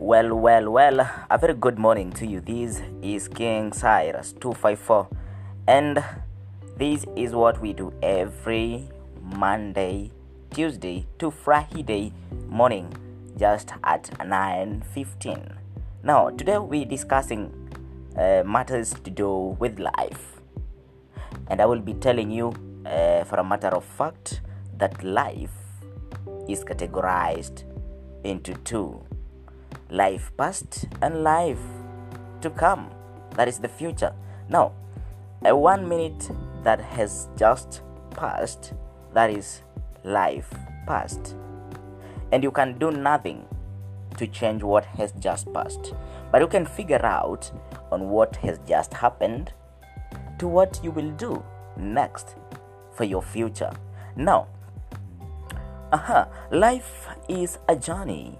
Well, well, well, a very good morning to you. This is King Cyrus 254, and this is what we do every Monday, Tuesday to Friday morning, just at 9:15. Now, today we're discussing uh, matters to do with life, and I will be telling you, uh, for a matter of fact, that life is categorized into two life past and life to come. That is the future. Now, a one minute that has just passed, that is life past. And you can do nothing to change what has just passed. But you can figure out on what has just happened to what you will do next for your future. Now, uh-huh, life is a journey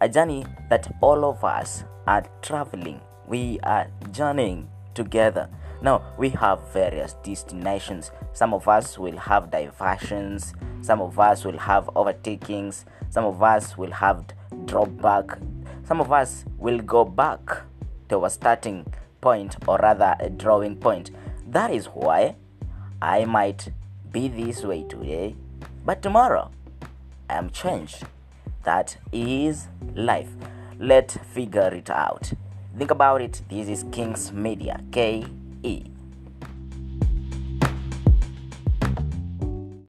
a journey that all of us are traveling. We are journeying together. Now, we have various destinations. Some of us will have diversions, some of us will have overtakings, some of us will have drop back, some of us will go back to a starting point or rather a drawing point. That is why I might be this way today, but tomorrow I am changed. That is life. Let's figure it out. Think about it. This is King's Media. K E.